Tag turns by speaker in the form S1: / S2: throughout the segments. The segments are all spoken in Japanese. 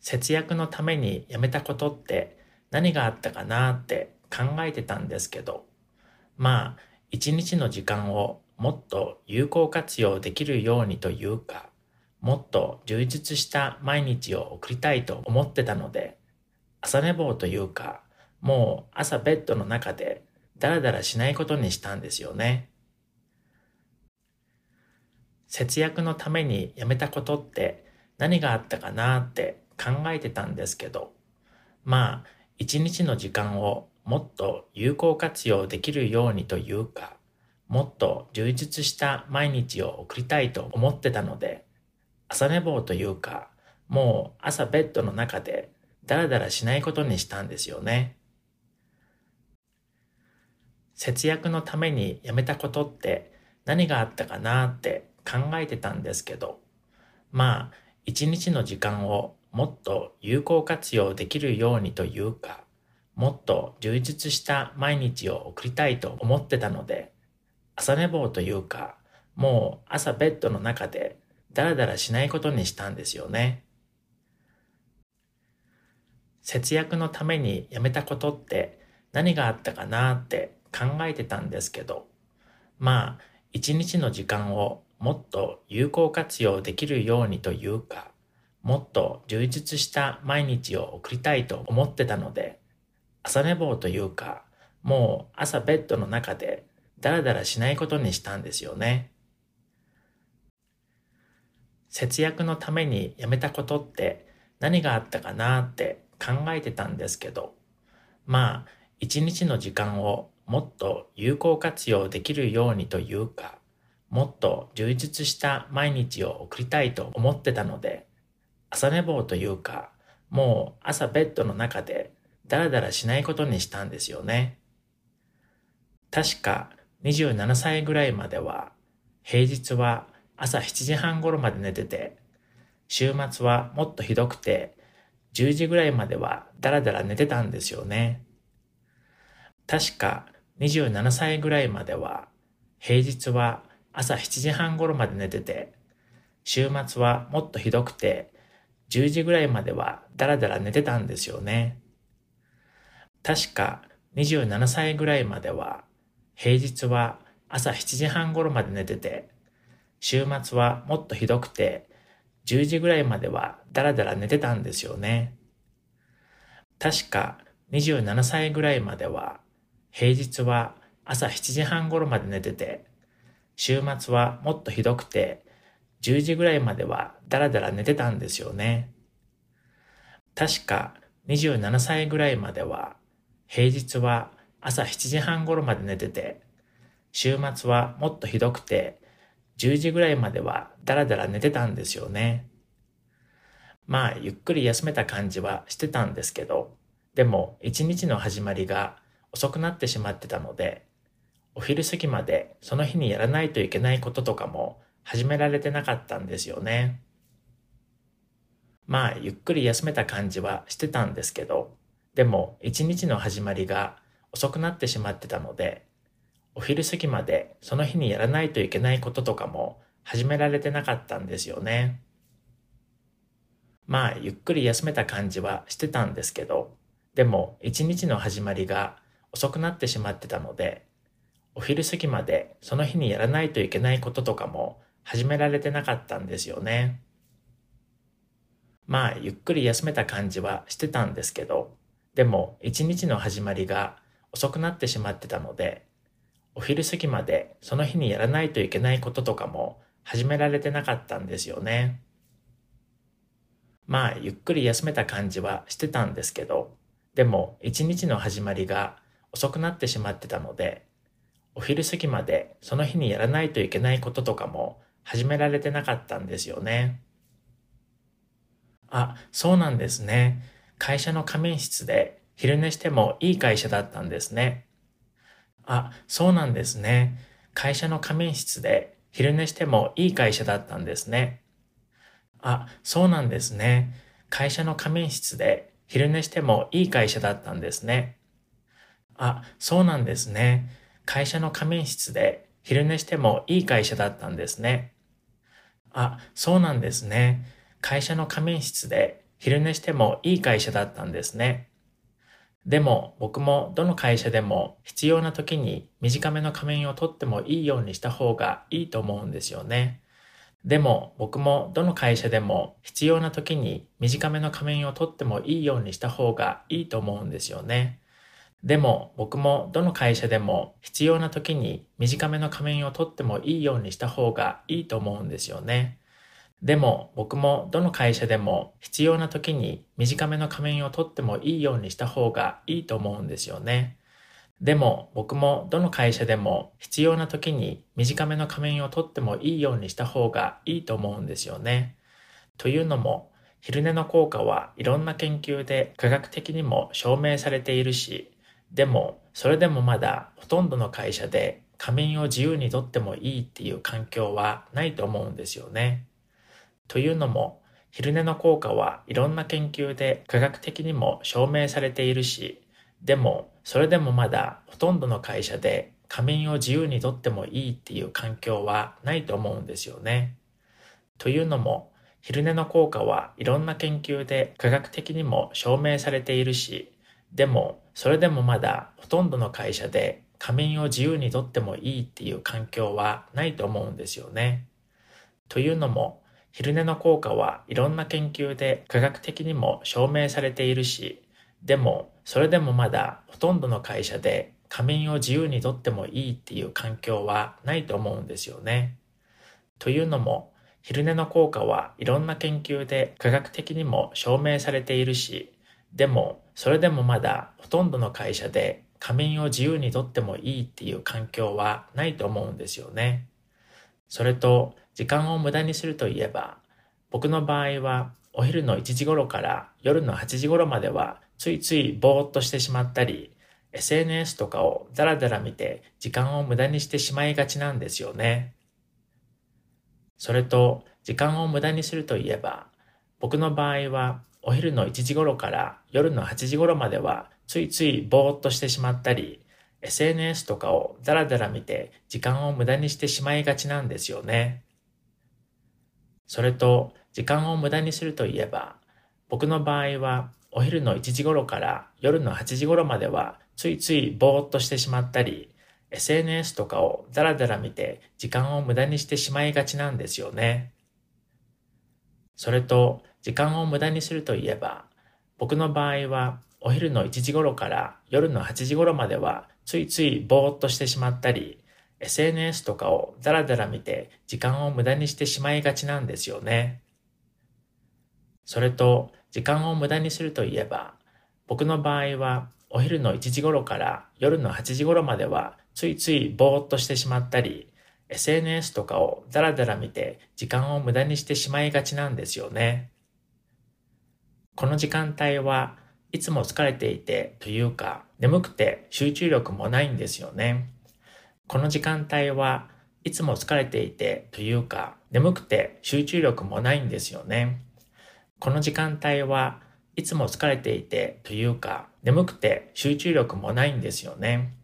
S1: 節約のためにやめたことって何があったかなって考えてたんですけど、まあ、一日の時間をもっと有効活用できるようにというか、もっと充実した毎日を送りたいと思ってたので、朝寝坊というか、もう朝ベッドの中でダラダラしないことにしたんですよね。節約のためにやめたことって何があったかなって考えてたんですけど、まあ、一日の時間をもっと有効活用できるようにというか、もっと充実した毎日を送りたいと思ってたので、朝寝坊というか、もう朝ベッドの中でダラダラしないことにしたんですよね。節約のためにやめたことって何があったかなって考えてたんですけど、まあ、一日の時間をもっと有効活用できるようにというか、もっと充実した毎日を送りたいと思ってたので、朝寝坊というか、もう朝ベッドの中でダラダラしないことにしたんですよね。節約のためにやめたことって何があったかなって考えてたんですけど、まあ、一日の時間をもっと有効活用できるようにというか、もっと充実した毎日を送りたいと思ってたので、朝寝坊というか、もう朝ベッドの中でダラダラしないことにしたんですよね。節約のためにやめたことって何があったかなって考えてたんですけど、まあ、一日の時間をもっと有効活用できるようにというか、もっと充実した毎日を送りたいと思ってたので、朝寝坊というか、もう朝ベッドの中でダラダラしないことにしたんですよね。確か27歳ぐらいまでは、平日は朝7時半頃まで寝てて、週末はもっとひどくて、10時ぐらいまではダラダラ寝てたんですよね。確か27歳ぐらいまでは、平日は朝7時半頃まで寝てて、週末はもっとひどくて、10時ぐらいまではダラダラ寝てたんですよね。確か27歳ぐらいまでは、平日は朝7時半頃まで寝てて、週末はもっとひどくて、10時ぐらいまではダラダラ寝てたんですよね。確か27歳ぐらいまでは、平日は朝7時半頃まで寝てて、週末はもっとひどくて、10時ぐらいまではダラダラ寝てたんですよね。確か27歳ぐらいまでは、平日は朝7時半頃まで寝てて、週末はもっとひどくて、10時ぐらいまではダラダラ寝てたんですよね。まあ、ゆっくり休めた感じはしてたんですけど、でも一日の始まりが遅くなってしまってたので、お昼過ぎまでその日にやらないといけないこととかも始められてなかったんですよね。まあ、ゆっくり休めた感じはしてたんですけど、でも一日の始まりが遅くなってしまってたので、お昼過ぎまでその日にやらないといけないこととかも始められてなかったんですよね。まあ、ゆっくり休めた感じはしてたんですけど、でも一日の始まりが遅くなってしまってたので、お昼過ぎまでその日にやらないといけないこととかも始められてなかったんですよね。まあ、ゆっくり休めた感じはしてたんですけど、でも一日の始まりが遅くなってしまってたので、お昼過ぎまでその日にやらないといけないこととかも始められてなかったんですよね。まあ、ゆっくり休めた感じはしてたんですけど、でも一日の始まりが遅くなってしまってたので、お昼過ぎまでその日にやらないといけないこととかも始められてなかったんですよね。あ、そうなんですね。会社の仮眠室で昼寝してもいい会社だったんですね。あ、そうなんですね。会社の仮眠室で昼寝してもいい会社だったんですね。あ、そうなんですね。会社の仮眠室で昼寝してもいい会社だったんですね。あ、そうなんですね。会社の仮眠室で昼寝してもいい会社だったんですね。あ、そうなんですね。会社の仮眠室で昼寝してもいい会社だったんですね。でも僕もどの会社でも必要な時に短めの仮面を取ってもいいようにした方がいいと思うんですよね。でも僕もどの会社でも必要な時に短めの仮面を取ってもいいようにした方がいいと思うんですよね。でも僕もどの会社でも必要な時に短めの仮面を取ってもいいようにした方がいいと思うんですよね。でも僕もどの会社でも必要な時に短めの仮面を取ってもいいようにした方がいいと思うんですよね。でも僕もどの会社でも必要な時に短めの仮面を取ってもいいようにした方がいいと思うんですよね。というのも昼寝の効果はいろんな研究で科学的にも証明されているし、でもそれでもまだほとんどの会社で仮面を自由に取ってもいいっていう環境はないと思うんですよね。というのも、昼寝の効果はいろんな研究で科学的にも証明されているし、でも、それでもまだほとんどの会社で仮眠を自由にとってもいいっていう環境はないと思うんですよね。というのも、昼寝の効果はいろんな研究で科学的にも証明されているし、でも、それでもまだほとんどの会社で仮眠を自由にとってもいいっていう環境はないと思うんですよね。というのも、昼寝の効果はいろんな研究で科学的にも証明されているし、でもそれでもまだほとんどの会社で仮眠を自由にとってもいいっていう環境はないと思うんですよね。というのも昼寝の効果はいろんな研究で科学的にも証明されているし、でもそれでもまだほとんどの会社で仮眠を自由にとってもいいっていう環境はないと思うんですよね。それと時間を無駄にするといえば、僕の場合はお昼の1時頃から夜の8時頃まではついついぼーっとしてしまったり、SNS とかをダラダラ見て時間を無駄にしてしまいがちなんですよね。それと時間を無駄にするといえば、僕の場合はお昼の1時頃から夜の8時頃まではついついぼーっとしてしまったり、SNS とかをダラダラ見て時間を無駄にしてしまいがちなんですよね。それと時間を無駄にするといえば、僕の場合はお昼の1時頃から夜の8時頃まではついついぼーっとしてしまったり、SNS とかをダラダラ見て時間を無駄にしてしまいがちなんですよね。それと時間を無駄にするといえば、僕の場合はお昼の1時頃から夜の8時頃まではついついぼーっとしてしまったり、SNS とかをダラダラ見て時間を無駄にしてしまいがちなんですよね。それと時間を無駄にするといえば、僕の場合はお昼の1時頃から夜の8時頃まではついついぼーっとしてしまったり、SNS とかをダラダラ見て時間を無駄にしてしまいがちなんですよね。この時間帯はいつも疲れていてというか眠くて集中力もないんですよね。この時間帯はいつも疲れていてというか眠くて集中力もないんですよね。この時間帯はいつも疲れていてというか眠くて集中力もないんですよね。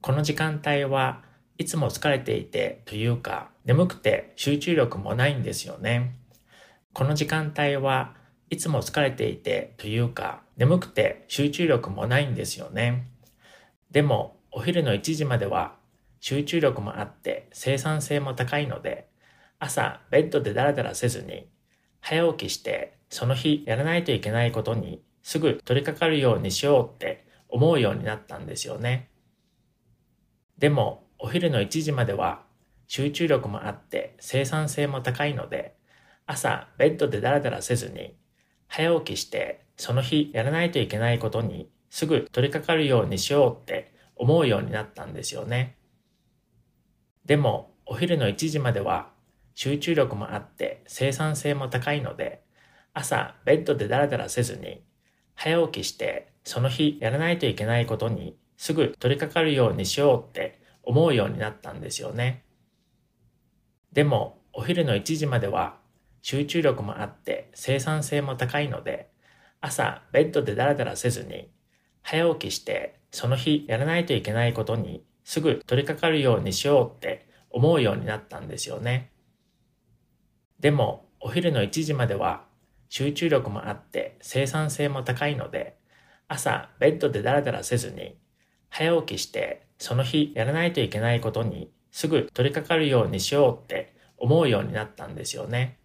S1: この時間帯はいつも疲れていてというか眠くて集中力もないんですよね。この時間帯はいつも疲れていてというか眠くて集中力もないんですよね。でもお昼の1時までは集中力もあって生産性も高いので、朝ベッドでダラダラせずに、早起きしてその日やらないといけないことにすぐ取り掛かるようにしようって思うようになったんですよね。でもお昼の1時までは集中力もあって生産性も高いので、朝ベッドでダラダラせずに、早起きしてその日やらないといけないことにすぐ取り掛かるようにしようって思うようになったんですよね。でも、お昼の1時までは集中力もあって生産性も高いので、朝ベッドでダラダラせずに、早起きしてその日やらないといけないことにすぐ取り掛かるようにしようって思うようになったんですよね。でも、お昼の1時までは集中力もあって生産性も高いので、朝ベッドでダラダラせずに、早起きしてその日やらないといけないことにすぐ取り掛かるようにしようって思うようになったんですよね。でも、お昼の1時までは集中力もあって生産性も高いので、朝ベッドでダラダラせずに、早起きしてその日やらないといけないことにすぐ取り掛かるようにしようって思うようになったんですよね。